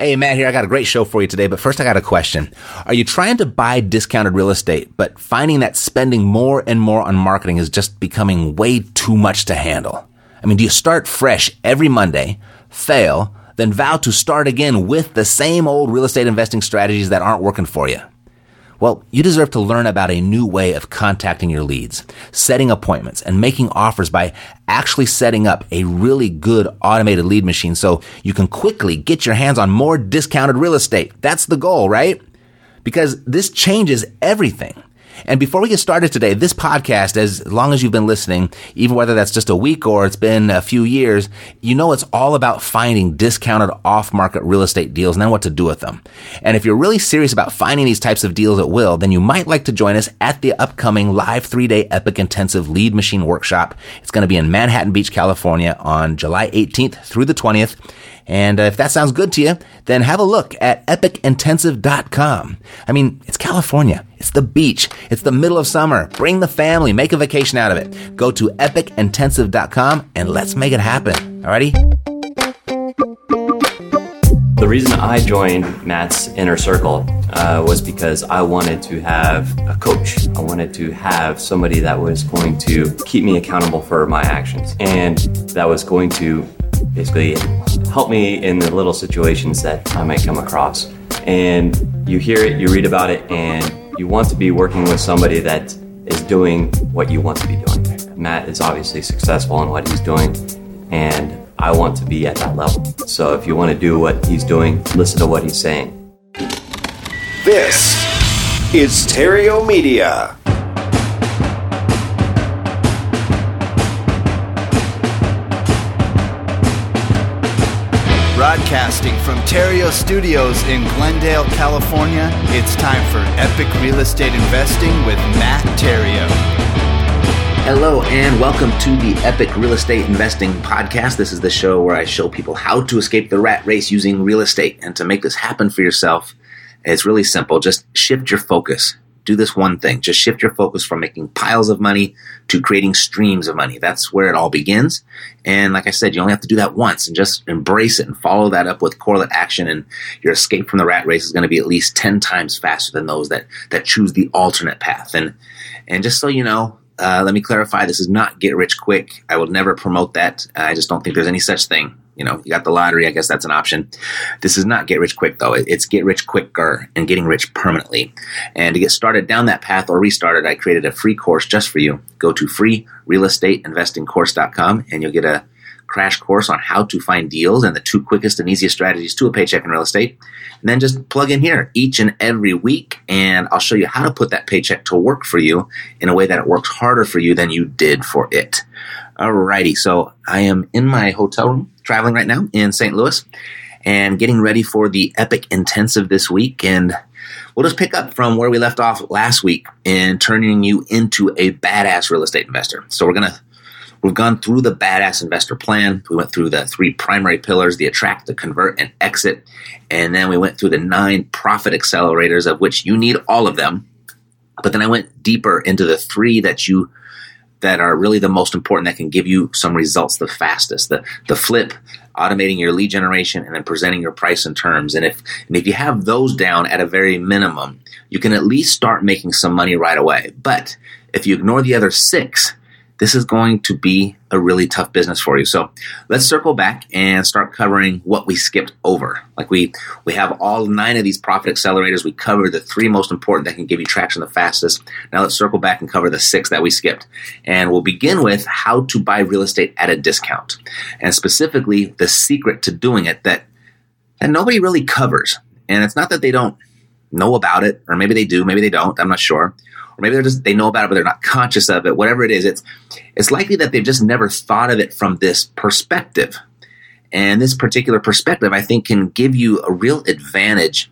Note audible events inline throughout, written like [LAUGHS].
Hey, Matt here. I got a great show for you today, but first I got a question. Are you trying to buy discounted real estate, but finding that spending more and more on marketing is just becoming way too much to handle? I mean, do you start fresh every Monday, fail, then vow to start again with the same old real estate investing strategies that aren't working for you? Well, you deserve to learn about a new way of contacting your leads, setting appointments, and making offers by actually setting up a really good automated lead machine so you can quickly get your hands on more discounted real estate. That's the goal, right? Because this changes everything. And before we get started today, this podcast, as long as you've been listening, even whether that's just a week or it's been a few years, you know it's all about finding discounted off market real estate deals and then what to do with them. And if you're really serious about finding these types of deals at will, then you might like to join us at the upcoming live three day epic intensive lead machine workshop. It's going to be in Manhattan Beach, California on July 18th through the 20th. And uh, if that sounds good to you, then have a look at epicintensive.com. I mean, it's California. It's the beach. It's the middle of summer. Bring the family. Make a vacation out of it. Go to epicintensive.com and let's make it happen. Alrighty? The reason I joined Matt's Inner Circle uh, was because I wanted to have a coach. I wanted to have somebody that was going to keep me accountable for my actions and that was going to basically help me in the little situations that I might come across. And you hear it, you read about it, and you want to be working with somebody that is doing what you want to be doing. Matt is obviously successful in what he's doing, and I want to be at that level. So if you want to do what he's doing, listen to what he's saying. This is Theriault Media. Broadcasting from Theriault Studios in Glendale, California, it's time for Epic Real Estate Investing with Matt Theriault. Hello and welcome to the Epic Real Estate Investing Podcast. This is the show where I show people how to escape the rat race using real estate. And to make this happen for yourself, it's really simple. Just shift your focus do this one thing. Just shift your focus from making piles of money to creating streams of money. That's where it all begins. And like I said, you only have to do that once and just embrace it and follow that up with correlate action. And your escape from the rat race is going to be at least 10 times faster than those that, that choose the alternate path. And, and just so you know, uh, let me clarify, this is not get rich quick. I will never promote that. I just don't think there's any such thing. You know, you got the lottery. I guess that's an option. This is not get rich quick though. It's get rich quicker and getting rich permanently. And to get started down that path or restarted, I created a free course just for you. Go to freerealestateinvestingcourse.com and you'll get a crash course on how to find deals and the two quickest and easiest strategies to a paycheck in real estate. And then just plug in here each and every week and I'll show you how to put that paycheck to work for you in a way that it works harder for you than you did for it. Alrighty, so I am in my hotel room traveling right now in St. Louis and getting ready for the Epic Intensive this week. And we'll just pick up from where we left off last week in turning you into a badass real estate investor. So we're going to We've gone through the badass investor plan. We went through the three primary pillars, the attract, the convert, and exit. And then we went through the nine profit accelerators of which you need all of them. But then I went deeper into the three that you that are really the most important that can give you some results the fastest. The the flip, automating your lead generation, and then presenting your price and terms. And if and if you have those down at a very minimum, you can at least start making some money right away. But if you ignore the other six, this is going to be a really tough business for you. So let's circle back and start covering what we skipped over. Like we we have all nine of these profit accelerators. We covered the three most important that can give you traction the fastest. Now let's circle back and cover the six that we skipped. And we'll begin with how to buy real estate at a discount. And specifically the secret to doing it that that nobody really covers. And it's not that they don't know about it, or maybe they do, maybe they don't, I'm not sure or maybe they're just they know about it but they're not conscious of it. Whatever it is it's it's likely that they've just never thought of it from this perspective. And this particular perspective i think can give you a real advantage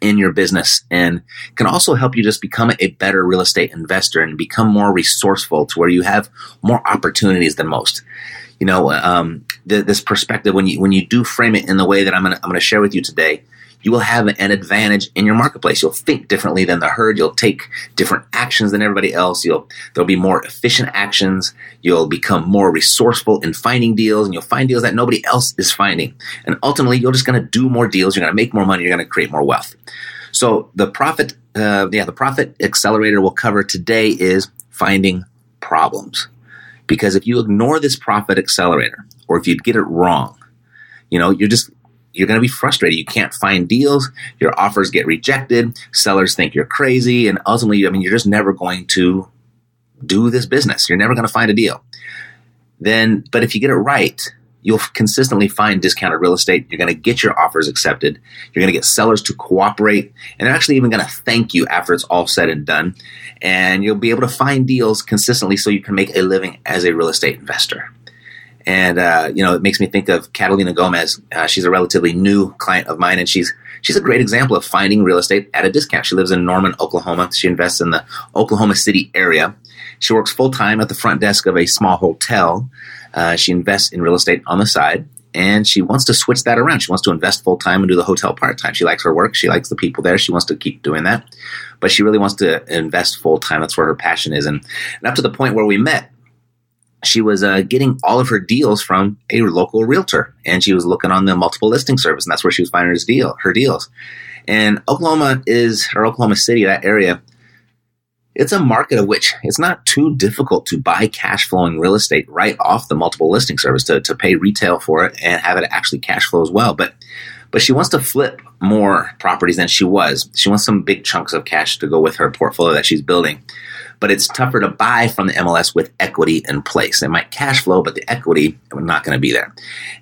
in your business and can also help you just become a better real estate investor and become more resourceful to where you have more opportunities than most. You know um, this perspective when you when you do frame it in the way that i'm to i'm going to share with you today you will have an advantage in your marketplace. You'll think differently than the herd. You'll take different actions than everybody else. You'll, there'll be more efficient actions. You'll become more resourceful in finding deals and you'll find deals that nobody else is finding. And ultimately, you're just going to do more deals. You're going to make more money. You're going to create more wealth. So the profit, uh, yeah, the profit accelerator we'll cover today is finding problems. Because if you ignore this profit accelerator, or if you get it wrong, you know, you're just you're going to be frustrated. You can't find deals. Your offers get rejected. Sellers think you're crazy. And ultimately, I mean, you're just never going to do this business. You're never going to find a deal. Then, but if you get it right, you'll consistently find discounted real estate. You're going to get your offers accepted. You're going to get sellers to cooperate and they're actually even going to thank you after it's all said and done. And you'll be able to find deals consistently so you can make a living as a real estate investor. And uh, you know, it makes me think of Catalina Gomez. Uh, she's a relatively new client of mine, and she's she's a great example of finding real estate at a discount. She lives in Norman, Oklahoma. She invests in the Oklahoma City area. She works full time at the front desk of a small hotel. Uh, she invests in real estate on the side, and she wants to switch that around. She wants to invest full time and do the hotel part time. She likes her work. She likes the people there. She wants to keep doing that, but she really wants to invest full time. That's where her passion is. And, and up to the point where we met, she was uh, getting all of her deals from a local realtor, and she was looking on the multiple listing service, and that's where she was finding her deal, her deals. And Oklahoma is, or Oklahoma City, that area, it's a market of which it's not too difficult to buy cash flowing real estate right off the multiple listing service to, to pay retail for it and have it actually cash flow as well. But but she wants to flip more properties than she was. She wants some big chunks of cash to go with her portfolio that she's building but it's tougher to buy from the MLS with equity in place. It might cash flow, but the equity was not going to be there.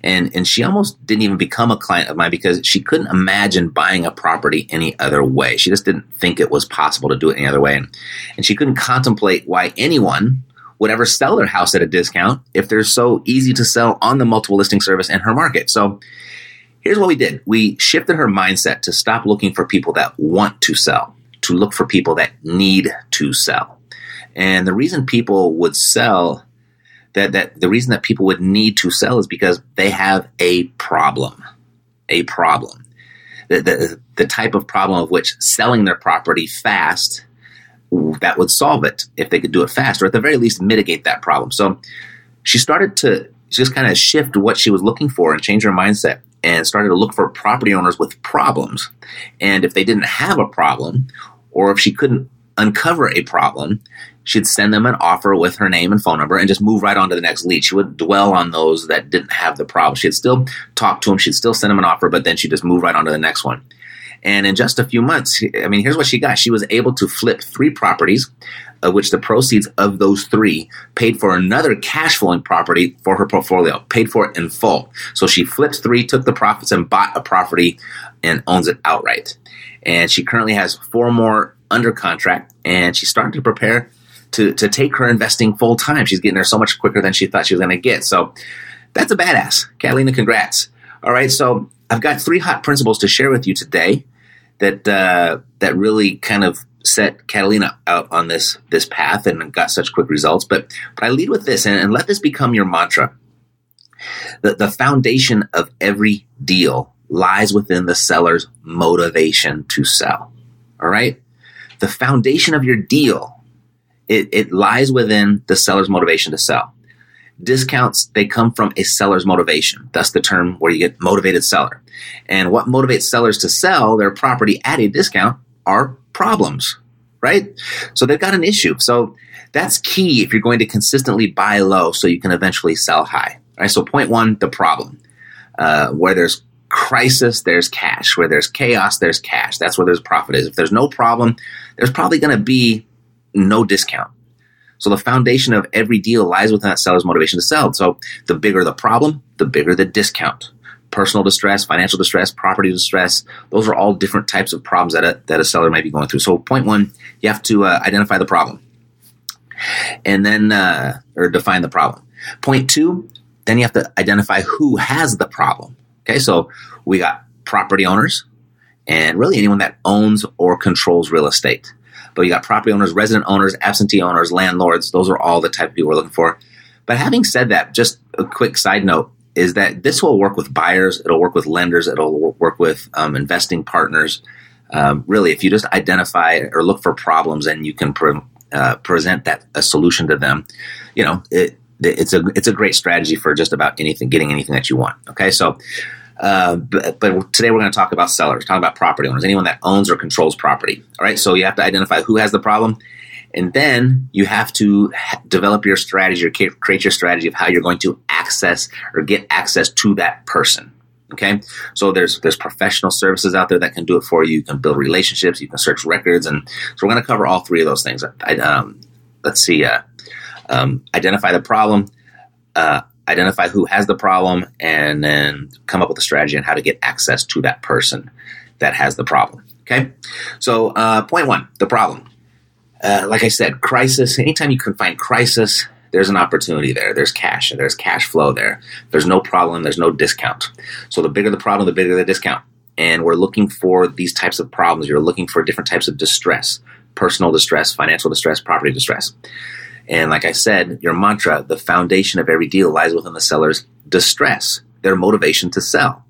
And and she almost didn't even become a client of mine because she couldn't imagine buying a property any other way. She just didn't think it was possible to do it any other way. And, and she couldn't contemplate why anyone would ever sell their house at a discount if they're so easy to sell on the multiple listing service in her market. So here's what we did. We shifted her mindset to stop looking for people that want to sell, to look for people that need to sell. And the reason people would sell that, that the reason that people would need to sell is because they have a problem, a problem. The, the, the type of problem of which selling their property fast that would solve it if they could do it fast, or at the very least mitigate that problem. So she started to just kind of shift what she was looking for and change her mindset and started to look for property owners with problems. And if they didn't have a problem, or if she couldn't uncover a problem, she'd send them an offer with her name and phone number and just move right on to the next lead. She would dwell on those that didn't have the problem. She'd still talk to them, she'd still send them an offer, but then she'd just move right on to the next one. And in just a few months, I mean, here's what she got. She was able to flip three properties, of which the proceeds of those three paid for another cash flowing property for her portfolio, paid for it in full. So she flipped three, took the profits, and bought a property and owns it outright. And she currently has four more under contract, and she's starting to prepare to to take her investing full time. She's getting there so much quicker than she thought she was going to get. So that's a badass, Catalina. Congrats. All right, so I've got three hot principles to share with you today that uh, that really kind of set Catalina out on this this path and got such quick results. But but I lead with this and, and let this become your mantra. The, the foundation of every deal lies within the seller's motivation to sell. All right? The foundation of your deal it, it lies within the seller's motivation to sell. Discounts, they come from a seller's motivation. That's the term where you get motivated seller. And what motivates sellers to sell their property at a discount are problems. right? So they've got an issue. So that's key if you're going to consistently buy low so you can eventually sell high. Right. So point one, the problem. Uh, where there's crisis, there's cash. Where there's chaos, there's cash. That's where there's profit is. If there's no problem, there's probably going to be no discount. So the foundation of every deal lies within that seller's motivation to sell. So the bigger the problem, the bigger the discount. Personal distress, financial distress, property distress, those are all different types of problems that a, that a seller might be going through. So point one, you have to uh, identify the problem and then, uh, or define the problem. Point two, then you have to identify who has the problem. Okay, so we got property owners and really anyone that owns or controls real estate. But you got property owners, resident owners, absentee owners, landlords. Those are all the type of people we're looking for. But having said that, just a quick side note is that this will work with buyers, it'll work with lenders, it'll work with um, investing partners. Um, really, if you just identify or look for problems and you can pre- uh, present that a solution to them, you know, it, it's a it's a great strategy for just about anything, getting anything that you want. Okay, so uh, but, but, today we're going to talk about sellers, talk about property owners, anyone that owns or controls property. All right, so you have to identify who has the problem, and then you have to develop your strategy or create your strategy of how you're going to access or get access to that person. Okay, so there's there's professional services out there that can do it for you. You can build relationships, you can search records, and so we're going to cover all three of those things. I, um, let's see, uh, um, identify the problem. Uh, identify who has the problem, and then come up with a strategy on how to get access to that person that has the problem. Okay, so uh, point one, the problem. Uh, like I said, crisis. Anytime you can find crisis, there's an opportunity there. There's cash. There's cash flow there. There's no problem. There's no discount. So the bigger the problem, the bigger the discount. And we're looking for these types of problems. You're looking for different types of distress personal distress, financial distress, property distress. And like I said, your mantra, the foundation of every deal lies within the seller's distress, their motivation to sell.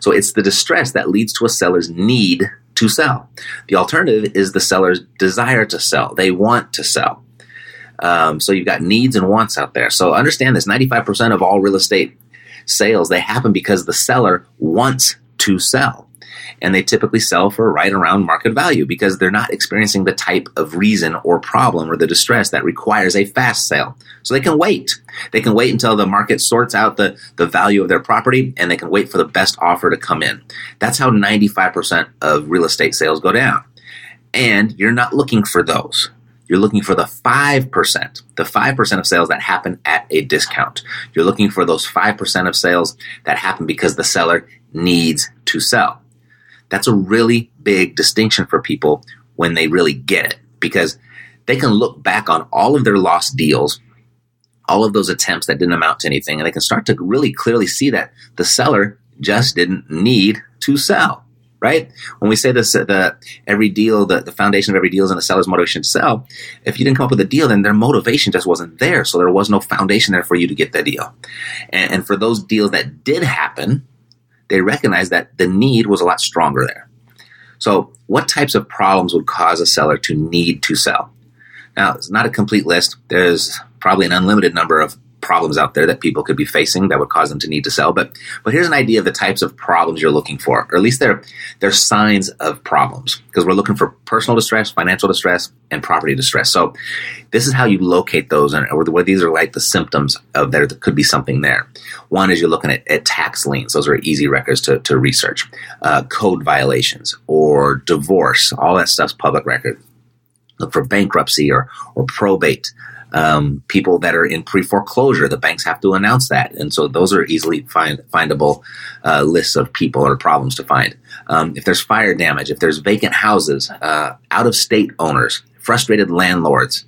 So it's the distress that leads to a seller's need to sell. The alternative is the seller's desire to sell. They want to sell. Um, so you've got needs and wants out there. So understand this 95% of all real estate sales, they happen because the seller wants to sell and they typically sell for right around market value because they're not experiencing the type of reason or problem or the distress that requires a fast sale. So they can wait. They can wait until the market sorts out the, the value of their property and they can wait for the best offer to come in. That's how 95% of real estate sales go down. And you're not looking for those. You're looking for the 5%, the 5% of sales that happen at a discount. You're looking for those 5% of sales that happen because the seller needs to sell. That's a really big distinction for people when they really get it because they can look back on all of their lost deals, all of those attempts that didn't amount to anything, and they can start to really clearly see that the seller just didn't need to sell. Right? When we say this, the every deal, the, the foundation of every deal is in the seller's motivation to sell. If you didn't come up with a deal, then their motivation just wasn't there. So there was no foundation there for you to get the deal. And, and for those deals that did happen, they recognized that the need was a lot stronger there. So, what types of problems would cause a seller to need to sell? Now, it's not a complete list. There's probably an unlimited number of problems out there that people could be facing that would cause them to need to sell. But but here's an idea of the types of problems you're looking for, or at least they're they're signs of problems because we're looking for personal distress, financial distress, and property distress. So this is how you locate those, and where these are like the symptoms of there could be something there. One is you're looking at, at tax liens; those are easy records to to research. Uh, code violations or divorce, all that stuff's public record. Look for bankruptcy or or probate um, people that are in pre foreclosure. The banks have to announce that, and so those are easily find, findable uh, lists of people or problems to find. Um, if there's fire damage, if there's vacant houses, uh, out of state owners, frustrated landlords,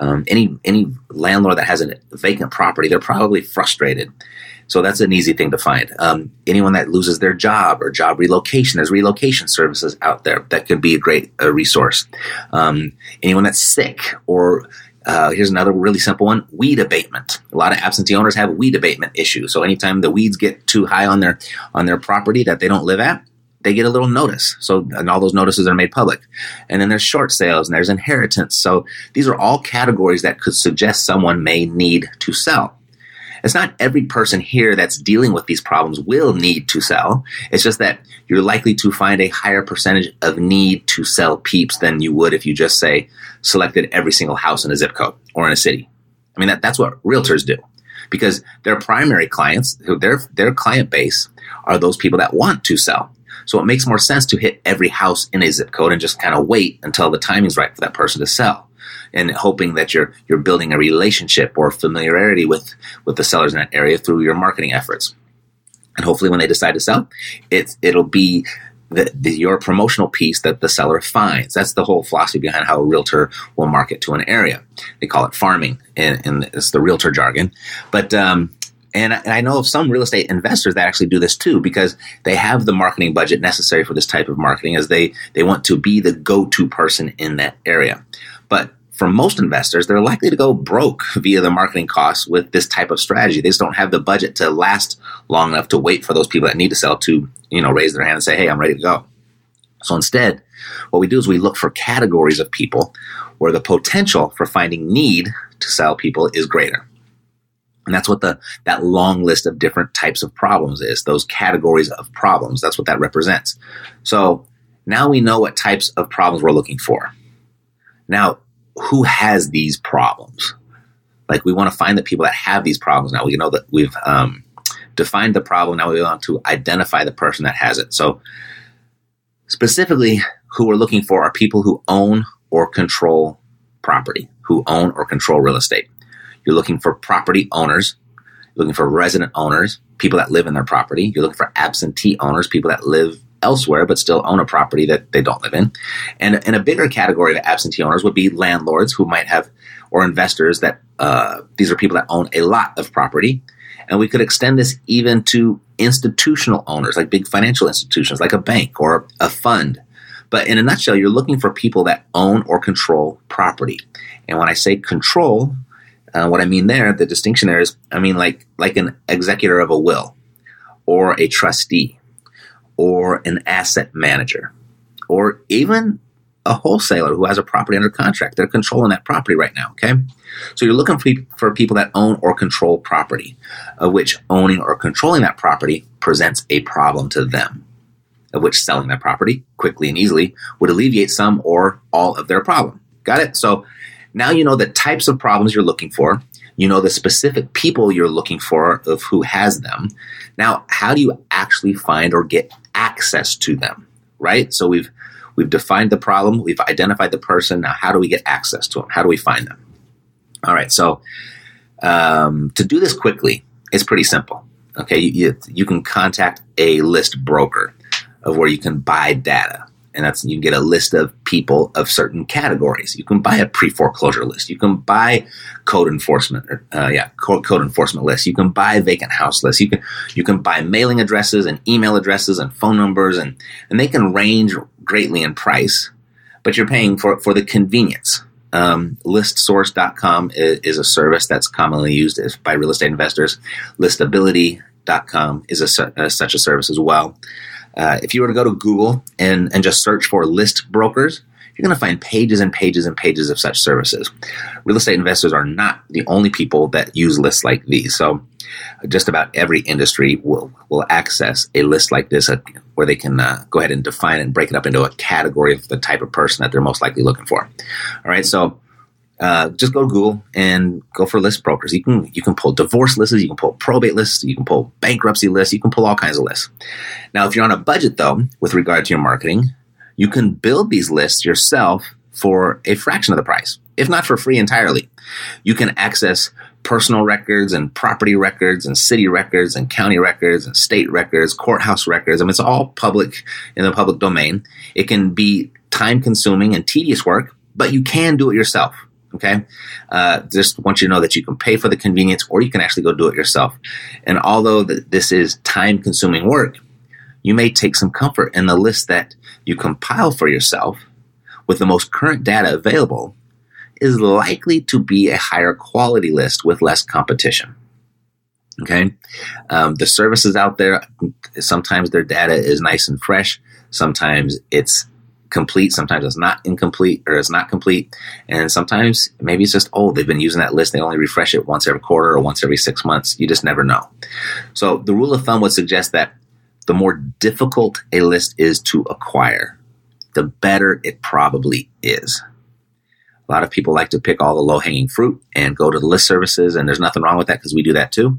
um, any any landlord that has a vacant property, they're probably frustrated. So that's an easy thing to find. Um, anyone that loses their job or job relocation, there's relocation services out there that can be a great uh, resource. Um, anyone that's sick or uh, here's another really simple one: weed abatement. A lot of absentee owners have weed abatement issues. So anytime the weeds get too high on their on their property that they don't live at, they get a little notice. So and all those notices are made public. And then there's short sales and there's inheritance. So these are all categories that could suggest someone may need to sell. It's not every person here that's dealing with these problems will need to sell. It's just that you're likely to find a higher percentage of need to sell peeps than you would if you just say selected every single house in a zip code or in a city. I mean, that, that's what realtors do because their primary clients, their, their client base are those people that want to sell. So it makes more sense to hit every house in a zip code and just kind of wait until the timing's right for that person to sell and hoping that you're you're building a relationship or familiarity with with the sellers in that area through your marketing efforts. And hopefully, when they decide to sell, it it'll be the, the, your promotional piece that the seller finds. That's the whole philosophy behind how a realtor will market to an area. They call it farming, and, and it's the realtor jargon. But um, and I know of some real estate investors that actually do this too because they have the marketing budget necessary for this type of marketing as they, they want to be the go-to person in that area. But for most investors, they're likely to go broke via the marketing costs with this type of strategy. They just don't have the budget to last long enough to wait for those people that need to sell to, you know, raise their hand and say, Hey, I'm ready to go. So instead, what we do is we look for categories of people where the potential for finding need to sell people is greater. And that's what the, that long list of different types of problems is, those categories of problems. That's what that represents. So now we know what types of problems we're looking for. Now, who has these problems. Like we want to find the people that have these problems. Now we know that we've um, defined the problem. Now we want to identify the person that has it. So specifically, who we're looking for are people who own or control property, who own or control real estate. You're looking for property owners. You're looking for resident owners, people that live in their property. You're looking for absentee owners, people that live elsewhere but still own a property that they don't live in. And, and a bigger category of absentee owners would be landlords who might have, or investors that, uh, these are people that own a lot of property. And we could extend this even to institutional owners, like big financial institutions, like a bank or a fund. But in a nutshell, you're looking for people that own or control property. And when I say control, uh, what I mean there, the distinction there is, I mean like like an executor of a will, or a trustee, or an asset manager or even a wholesaler who has a property under contract. They're controlling that property right now. Okay. So you're looking for, people that own or control property, of which owning or controlling that property presents a problem to them, of which selling that property quickly and easily would alleviate some or all of their problem. Got it? So now you know the types of problems you're looking for. You know the specific people you're looking for of who has them. Now, how do you actually find or get access to them, right? So we've we've defined the problem, we've identified the person. Now, how do we get access to them? How do we find them? All right, so um, to do this quickly, it's pretty simple. Okay, you, you, you can contact a list broker of where you can buy data and that's you can get a list of people of certain categories. You can buy a pre-foreclosure list. You can buy code enforcement, uh, yeah, code, code enforcement lists. You can buy vacant house lists. You can you can buy mailing addresses and email addresses and phone numbers, and and they can range greatly in price, but you're paying for for the convenience. Um, listsource.com is, is a service that's commonly used by real estate investors. Listability.com is a, a, such a service as well. Uh, if you were to go to Google and, and just search for list brokers, you're going to find pages and pages and pages of such services. Real estate investors are not the only people that use lists like these. So, just about every industry will will access a list like this, uh, where they can uh, go ahead and define and break it up into a category of the type of person that they're most likely looking for. All right, so uh, just go to Google and go for list brokers. You can you can pull divorce lists, you can pull probate lists, you can pull bankruptcy lists, you can pull all kinds of lists. Now, if you're on a budget though, with regard to your marketing, you can build these lists yourself for a fraction of the price, if not for free entirely. You can access personal records and property records and city records and county records and state records, courthouse records. I mean, it's all public in the public domain. It can be time consuming and tedious work, but you can do it yourself. Okay. Uh, just want you to know that you can pay for the convenience or you can actually go do it yourself. And although th- this is time consuming work, you may take some comfort in the list that you compile for yourself with the most current data available is likely to be a higher quality list with less competition. Okay. Um, the services out there, sometimes their data is nice and fresh. Sometimes it's complete. Sometimes it's not incomplete or it's not complete. And sometimes maybe it's just old. They've been using that list. They only refresh it once every quarter or once every six months. You just never know. So the rule of thumb would suggest that the more difficult a list is to acquire, the better it probably is. A lot of people like to pick all the low hanging fruit and go to the list services, and there's nothing wrong with that because we do that too.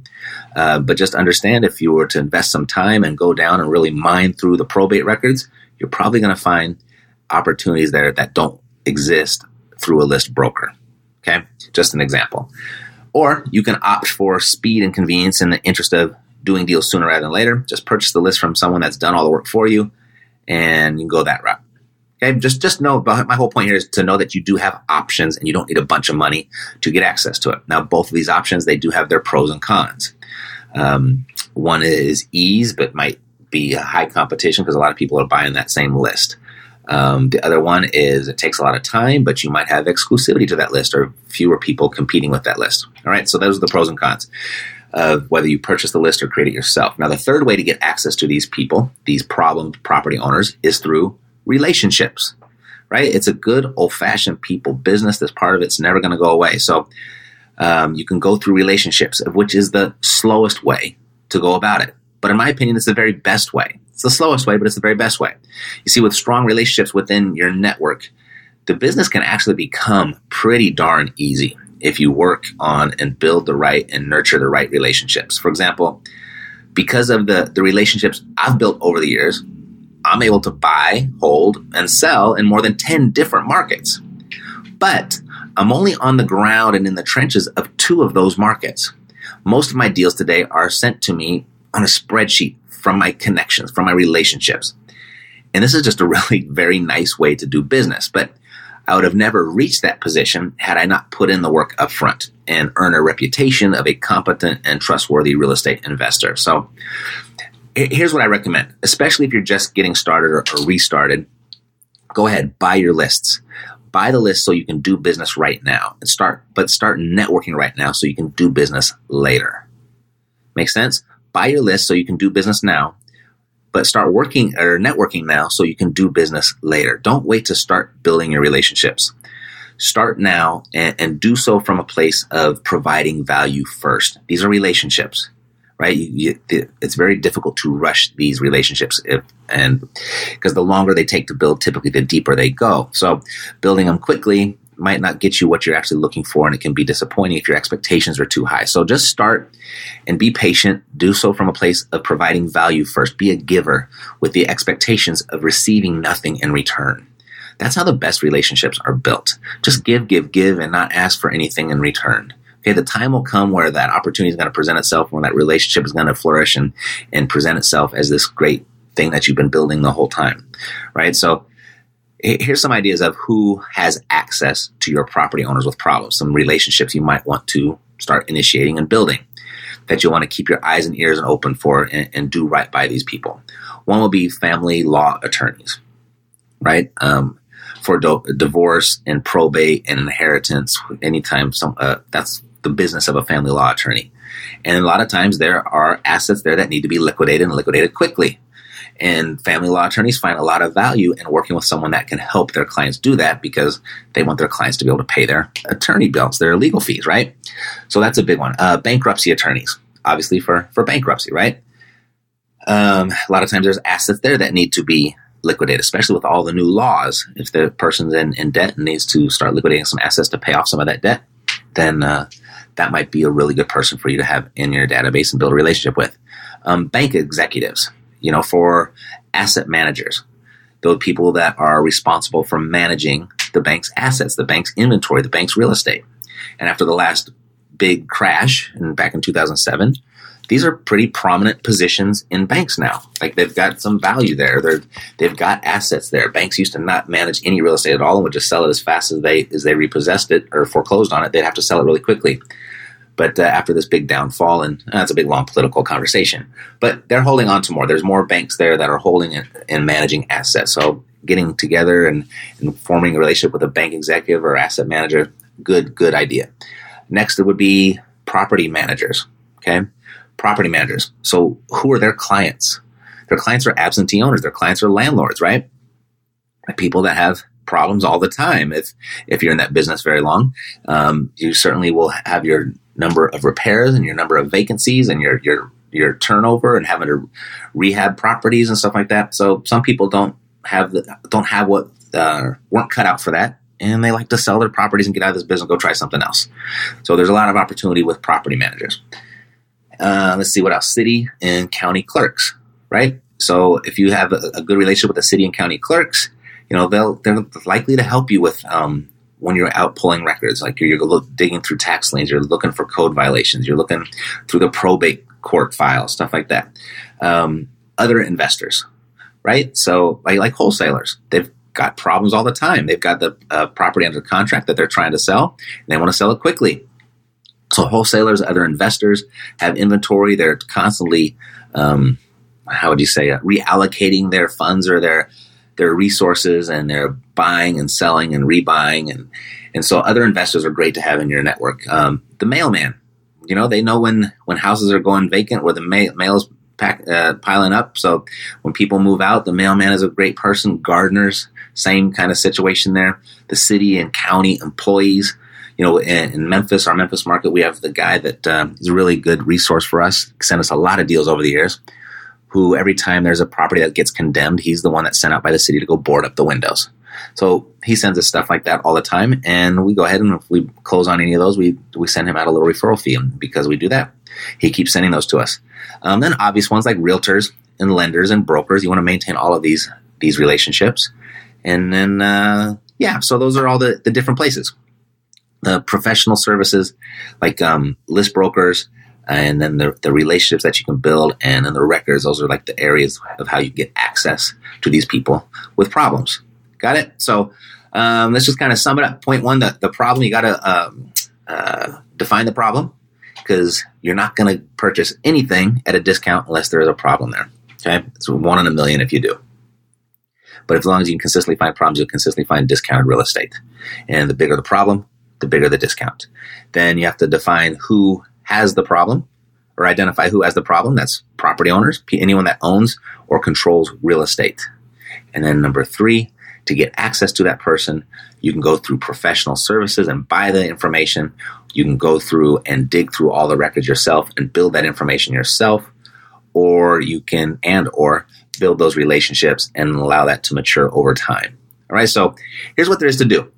Uh, but just understand if you were to invest some time and go down and really mine through the probate records, you're probably going to find opportunities there that don't exist through a list broker. Okay, just an example. Or you can opt for speed and convenience in the interest of doing deals sooner rather than later. Just purchase the list from someone that's done all the work for you, and you can go that route. Okay, just just know. My whole point here is to know that you do have options, and you don't need a bunch of money to get access to it. Now, both of these options they do have their pros and cons. Um, one is ease, but might be a high competition because a lot of people are buying that same list. Um, the other one is it takes a lot of time, but you might have exclusivity to that list or fewer people competing with that list. All right, so those are the pros and cons of whether you purchase the list or create it yourself. Now, the third way to get access to these people, these problem property owners, is through relationships, right? It's a good old fashioned people business. This part of it's never going to go away. So um, you can go through relationships, which is the slowest way to go about it. But in my opinion, it's the very best way. It's the slowest way, but it's the very best way. You see, with strong relationships within your network, the business can actually become pretty darn easy if you work on and build the right and nurture the right relationships. For example, because of the, the relationships I've built over the years, I'm able to buy, hold, and sell in more than 10 different markets. But I'm only on the ground and in the trenches of two of those markets. Most of my deals today are sent to me on a spreadsheet from my connections, from my relationships. And this is just a [LAUGHS] really very nice way to do business. But I would have never reached that position had I not put in the work up front and earn a reputation of a competent and trustworthy real estate investor. So here's what I recommend, especially if you're just getting started or, restarted. Go ahead, buy your lists. Buy the list so you can do business right now and start, but start networking right now so you can do business later. Make sense? Buy your list so you can do business now but start working or networking now so you can do business later. Don't wait to start building your relationships. Start now and, and do so from a place of providing value first. These are relationships, right? You, you, it's very difficult to rush these relationships if, and because the longer they take to build, typically the deeper they go. So building them quickly might not get you what you're actually looking for, and it can be disappointing if your expectations are too high. So just start and be patient. Do so from a place of providing value first. Be a giver with the expectations of receiving nothing in return. That's how the best relationships are built. Just give, give, give, and not ask for anything in return. Okay, the time will come where that opportunity is going to present itself, where that relationship is going to flourish and, and present itself as this great thing that you've been building the whole time. Right? So here's some ideas of who has access to your property owners with problems, some relationships you might want to start initiating and building that you want to keep your eyes and ears open for and, and do right by these people. One will be family law attorneys, right? Um, for do- divorce and probate and inheritance, anytime some, uh, that's the business of a family law attorney. And a lot of times there are assets there that need to be liquidated and liquidated quickly. And family law attorneys find a lot of value in working with someone that can help their clients do that because they want their clients to be able to pay their attorney bills, their legal fees, right? So that's a big one. Uh, bankruptcy attorneys, obviously for, for bankruptcy, right? Um, a lot of times there's assets there that need to be liquidated, especially with all the new laws. If the person's in, in debt and needs to start liquidating some assets to pay off some of that debt, then uh, that might be a really good person for you to have in your database and build a relationship with. Um, bank executives, you know, for asset managers, those people that are responsible for managing the bank's assets, the bank's inventory, the bank's real estate. And after the last big crash back in 2007, these are pretty prominent positions in banks now. Like they've got some value there. They're, they've got assets there. Banks used to not manage any real estate at all and would just sell it as fast as they as they repossessed it or foreclosed on it. They'd have to sell it really quickly. But uh, after this big downfall, and that's a big long political conversation, but they're holding on to more. There's more banks there that are holding and managing assets. So getting together and, and forming a relationship with a bank executive or asset manager, good, good idea. Next, it would be property managers. Okay. Property managers. So who are their clients? Their clients are absentee owners. Their clients are landlords, right? people that have problems all the time. If if you're in that business very long, um, you certainly will have your number of repairs and your number of vacancies and your your your turnover and having to rehab properties and stuff like that. So some people don't have the, don't have what uh, weren't cut out for that, and they like to sell their properties and get out of this business and go try something else. So there's a lot of opportunity with property managers. Uh, let's see what else. City and county clerks, right? So if you have a, a, good relationship with the city and county clerks, you know they'll they're likely to help you with um, when you're out pulling records. Like you're, you're digging through tax liens, you're looking for code violations, you're looking through the probate court file, stuff like that. Um, other investors, right? So like, like wholesalers, they've got problems all the time. They've got the uh, property under contract that they're trying to sell, and they want to sell it quickly. So wholesalers, other investors have inventory. They're constantly, um, how would you say, uh, reallocating their funds or their their resources, and they're buying and selling and rebuying, and and so other investors are great to have in your network. Um, the mailman, you know, they know when when houses are going vacant or the mail, mail's pack, uh, piling up. So when people move out, the mailman is a great person. Gardeners, same kind of situation there. The city and county employees. You know, in, in Memphis, our Memphis market, we have the guy that uh, is a really good resource for us. Sent us a lot of deals over the years. Who every time there's a property that gets condemned, he's the one that's sent out by the city to go board up the windows. So he sends us stuff like that all the time, and we go ahead and if we close on any of those, we we send him out a little referral fee, and because we do that, he keeps sending those to us. Um, then obvious ones like realtors and lenders and brokers, you want to maintain all of these these relationships, and then uh, yeah, so those are all the the different places. The professional services like um, list brokers, and then the, the relationships that you can build and then the records those are like the areas of how you get access to these people with problems Got it? So um, let's just kind of sum it up. Point one, the, the problem, you got to um, uh, define the problem because you're not going to purchase anything at a discount unless there is a problem there. Okay? It's one in a million if you do. But as long as you can consistently find problems, you'll consistently find discounted real estate. And the bigger the problem, the bigger the discount. Then you have to define who has the problem or identify who has the problem. That's property owners, anyone that owns or controls real estate. And then number three, to get access to that person, you can go through professional services and buy the information. You can go through and dig through all the records yourself and build that information yourself, or you can and or build those relationships and allow that to mature over time. All right, so here's what there is to do.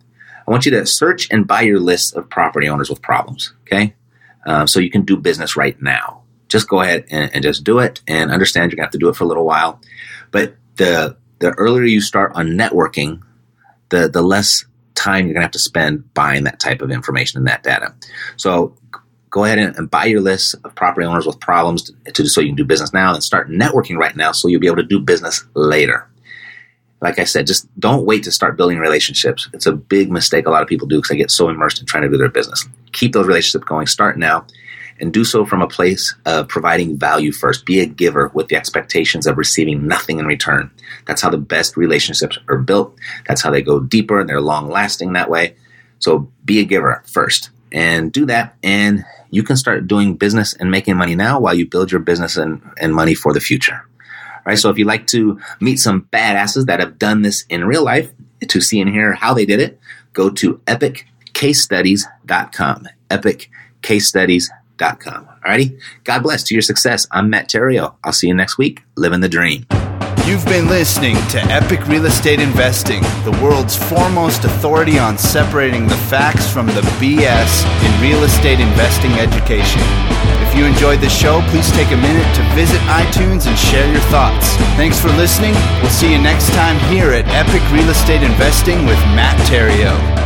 I want you to search and buy your list of property owners with problems. Okay, um, so you can do business right now. Just go ahead and, and just do it, and understand you're gonna have to do it for a little while. But the the earlier you start on networking, the the less time you're going to have to spend buying that type of information and that data. So go ahead and, and buy your list of property owners with problems to, to, so you can do business now and start networking right now so you'll be able to do business later. Like I said, just don't wait to start building relationships. It's a big mistake a lot of people do because they get so immersed in trying to do their business. Keep those relationships going. Start now and do so from a place of providing value first. Be a giver with the expectations of receiving nothing in return. That's how the best relationships are built. That's how they go deeper and they're long lasting that way. So be a giver first and do that. And you can start doing business and making money now while you build your business and, and money for the future. All right. So if you'd like to meet some badasses that have done this in real life to see and hear how they did it, go to epiccasestudies.com. Epiccasestudies.com com. Alrighty? God bless to your success. I'm Matt Theriault. I'll see you next week. Living the dream. You've been listening to Epic Real Estate Investing, the world's foremost authority on separating the facts from the BS in real estate investing education. If you enjoyed the show, please take a minute to visit iTunes and share your thoughts. Thanks for listening. We'll see you next time here at Epic Real Estate Investing with Matt Theriault.